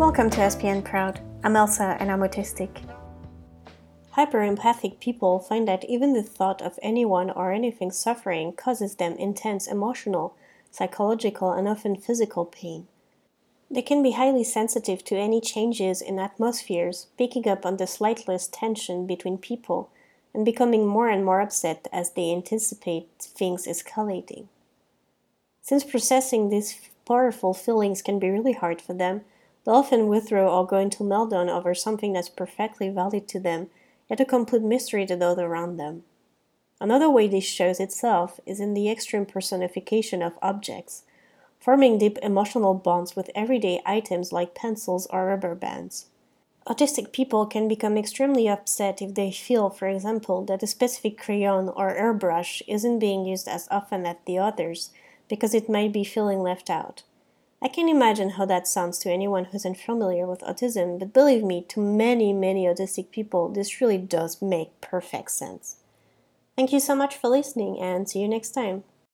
Welcome to SPN Proud. I'm Elsa and I'm autistic. Hyperempathic people find that even the thought of anyone or anything suffering causes them intense emotional, psychological, and often physical pain. They can be highly sensitive to any changes in atmospheres, picking up on the slightest tension between people, and becoming more and more upset as they anticipate things escalating. Since processing these powerful feelings can be really hard for them, they often withdraw or go into meltdown over something that's perfectly valid to them, yet a complete mystery to those around them. Another way this shows itself is in the extreme personification of objects, forming deep emotional bonds with everyday items like pencils or rubber bands. Autistic people can become extremely upset if they feel, for example, that a specific crayon or airbrush isn't being used as often as the others because it might be feeling left out. I can imagine how that sounds to anyone who's unfamiliar with autism, but believe me, to many, many autistic people, this really does make perfect sense. Thank you so much for listening and see you next time.